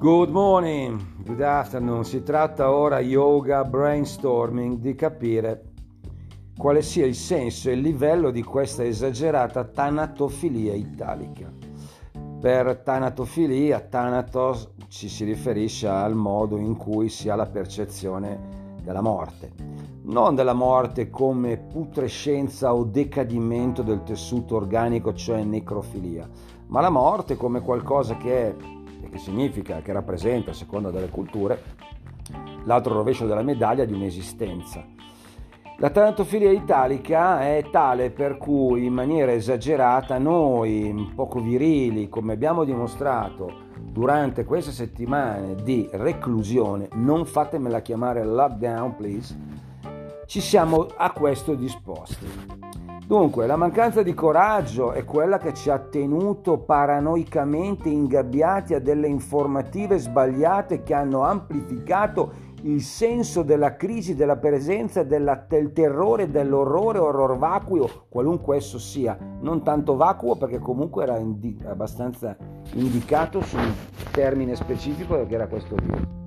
Good morning, good afternoon. Si tratta ora yoga brainstorming di capire quale sia il senso e il livello di questa esagerata tanatofilia italica. Per tanatofilia, thanatos ci si riferisce al modo in cui si ha la percezione della morte. Non della morte come putrescenza o decadimento del tessuto organico, cioè necrofilia, ma la morte come qualcosa che è che significa, che rappresenta, a seconda delle culture, l'altro rovescio della medaglia di un'esistenza. La tanatofilia italica è tale per cui in maniera esagerata noi, poco virili, come abbiamo dimostrato durante queste settimane di reclusione, non fatemela chiamare lockdown please, ci siamo a questo disposti. Dunque, la mancanza di coraggio è quella che ci ha tenuto paranoicamente ingabbiati a delle informative sbagliate che hanno amplificato il senso della crisi, della presenza, della, del terrore, dell'orrore, orror vacuo, qualunque esso sia. Non tanto vacuo perché comunque era indi- abbastanza indicato sul termine specifico che era questo virus.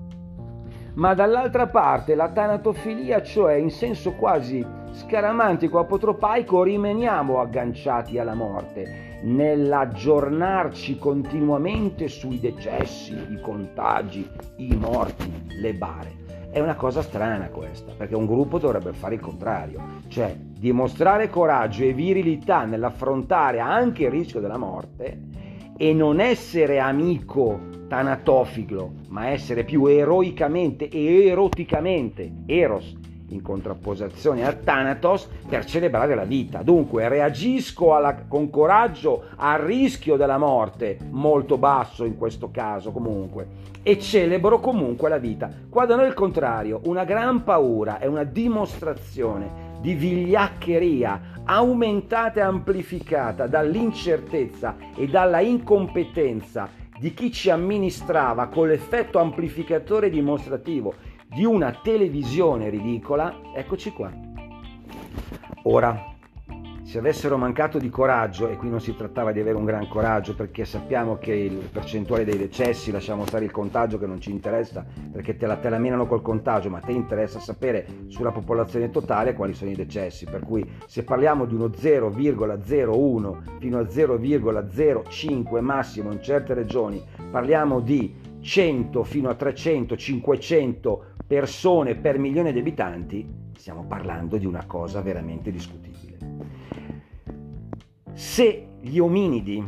Ma dall'altra parte la tanatofilia, cioè in senso quasi scaramantico apotropaico rimaniamo agganciati alla morte, nell'aggiornarci continuamente sui decessi, i contagi, i morti, le bare. È una cosa strana questa, perché un gruppo dovrebbe fare il contrario, cioè dimostrare coraggio e virilità nell'affrontare anche il rischio della morte e non essere amico tanatofilo, ma essere più eroicamente e eroticamente, eros, in contrapposizione a Thanatos per celebrare la vita. Dunque reagisco alla, con coraggio al rischio della morte, molto basso in questo caso comunque, e celebro comunque la vita. Quando noi il contrario, una gran paura è una dimostrazione di vigliaccheria aumentata e amplificata dall'incertezza e dalla incompetenza di chi ci amministrava con l'effetto amplificatore dimostrativo di una televisione ridicola, eccoci qua. Ora, se avessero mancato di coraggio, e qui non si trattava di avere un gran coraggio perché sappiamo che il percentuale dei decessi, lasciamo stare il contagio che non ci interessa perché te la, te la menano col contagio, ma te interessa sapere sulla popolazione totale quali sono i decessi, per cui se parliamo di uno 0,01 fino a 0,05 massimo in certe regioni, parliamo di 100 fino a 300, 500 persone per milione di abitanti, stiamo parlando di una cosa veramente discutibile. Se gli ominidi,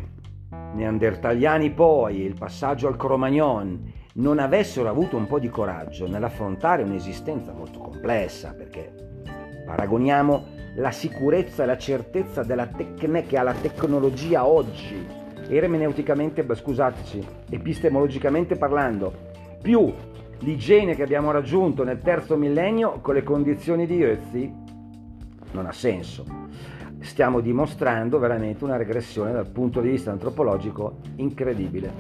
neandertaliani poi, il passaggio al Cro-Magnon, non avessero avuto un po' di coraggio nell'affrontare un'esistenza molto complessa, perché paragoniamo la sicurezza e la certezza della tecnica alla tecnologia oggi, ermeneuticamente, scusateci, epistemologicamente parlando, più l'igiene che abbiamo raggiunto nel terzo millennio con le condizioni di Ötzi non ha senso. Stiamo dimostrando veramente una regressione dal punto di vista antropologico incredibile.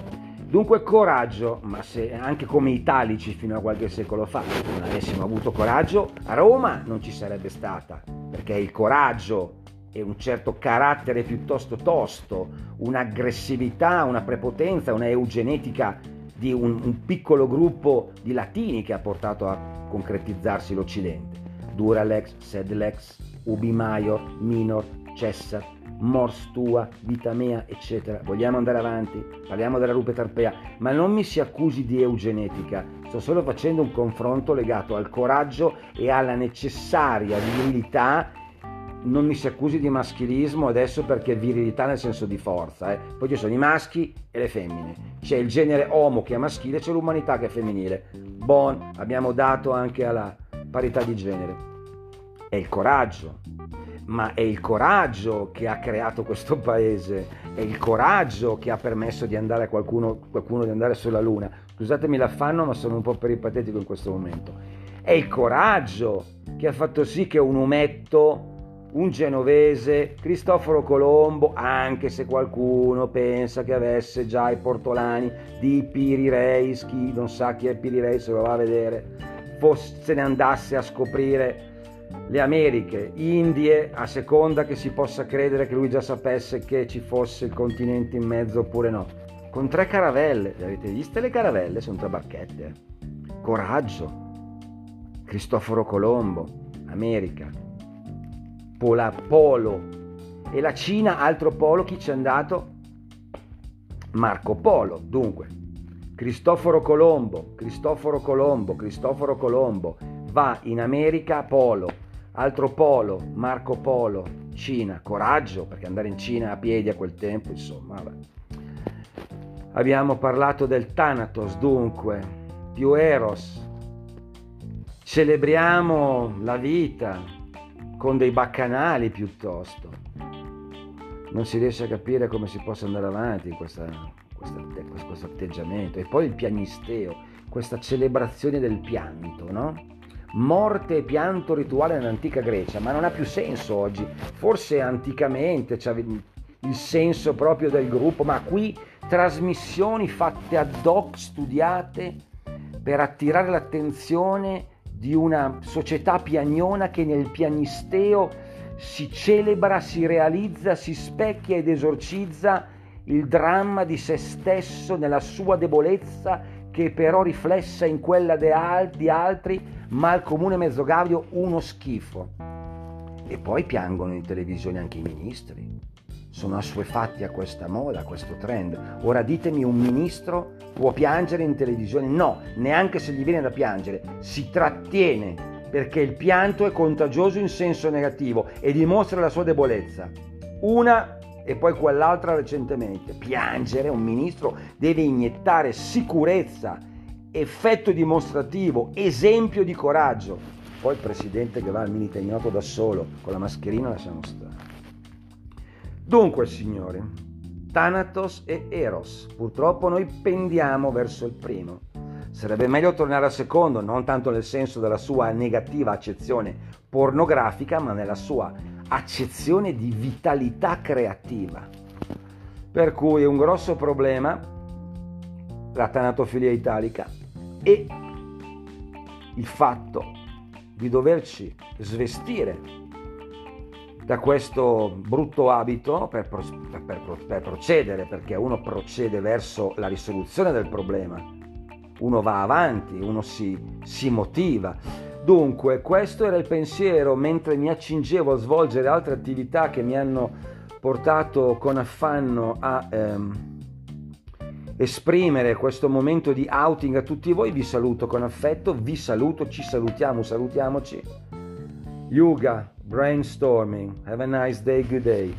Dunque coraggio, ma se anche come italici fino a qualche secolo fa non avessimo avuto coraggio, a Roma non ci sarebbe stata, perché il coraggio e un certo carattere piuttosto tosto, un'aggressività, una prepotenza, una eugenetica di un, un piccolo gruppo di latini che ha portato a concretizzarsi l'Occidente. Duralex, Sedlex, Ubi Maior, Minor, Cessat, Mors tua, vita mea, eccetera. Vogliamo andare avanti? Parliamo della rupe tarpea, ma non mi si accusi di eugenetica. Sto solo facendo un confronto legato al coraggio e alla necessaria virilità non mi si accusi di maschilismo adesso perché virilità nel senso di forza, eh. poi ci sono i maschi e le femmine, c'è il genere homo che è maschile, c'è l'umanità che è femminile. Bon, abbiamo dato anche alla parità di genere. È il coraggio, ma è il coraggio che ha creato questo paese, è il coraggio che ha permesso di andare a qualcuno, qualcuno di andare sulla luna. Scusatemi l'affanno, ma sono un po' peripatetico in questo momento. È il coraggio che ha fatto sì che un umetto un genovese, Cristoforo Colombo, anche se qualcuno pensa che avesse già i portolani di Piri Reis, chi non sa chi è Piri Reis se lo va a vedere, se ne andasse a scoprire le Americhe, Indie, a seconda che si possa credere che lui già sapesse che ci fosse il continente in mezzo oppure no. con tre caravelle. Le avete viste le caravelle? Sono tre barchette. Coraggio. Cristoforo Colombo, America. Pola, Polo. E la Cina, altro polo, chi c'è andato? Marco Polo. Dunque, Cristoforo Colombo, Cristoforo Colombo, Cristoforo Colombo va in America, Polo, altro Polo, Marco Polo, Cina, coraggio, perché andare in Cina a piedi a quel tempo, insomma, vabbè. Abbiamo parlato del Thanatos, dunque, più Eros. Celebriamo la vita con dei baccanali piuttosto. Non si riesce a capire come si possa andare avanti in questa, questa, questo atteggiamento. E poi il pianisteo, questa celebrazione del pianto, no? Morte e pianto rituale nell'antica Grecia, ma non ha più senso oggi. Forse anticamente c'era il senso proprio del gruppo, ma qui trasmissioni fatte ad hoc, studiate per attirare l'attenzione di una società piagnona che nel pianisteo si celebra, si realizza, si specchia ed esorcizza il dramma di se stesso nella sua debolezza che però riflessa in quella di altri, ma al comune mezzogavio uno schifo. E poi piangono in televisione anche i ministri. Sono assuefatti a questa moda, a questo trend. Ora ditemi, un ministro può piangere in televisione? No, neanche se gli viene da piangere. Si trattiene perché il pianto è contagioso in senso negativo e dimostra la sua debolezza. Una e poi quell'altra recentemente. Piangere, un ministro deve iniettare sicurezza, effetto dimostrativo, esempio di coraggio. Poi il presidente che va al militagnato da solo con la mascherina lasciamo stare. Dunque, signori, Thanatos e Eros. Purtroppo noi pendiamo verso il primo. Sarebbe meglio tornare al secondo, non tanto nel senso della sua negativa accezione pornografica, ma nella sua accezione di vitalità creativa. Per cui è un grosso problema la tanatofilia italica e il fatto di doverci svestire da questo brutto abito per, per, per, procedere, perché uno procede verso la risoluzione del problema, uno va avanti, uno si, si motiva. Dunque, questo era il pensiero mentre mi accingevo a svolgere altre attività che mi hanno portato con affanno a ehm, esprimere questo momento di outing a tutti voi. Vi saluto con affetto, vi saluto, ci salutiamo, salutiamoci. Yuga, brainstorming. Have a nice day, good day.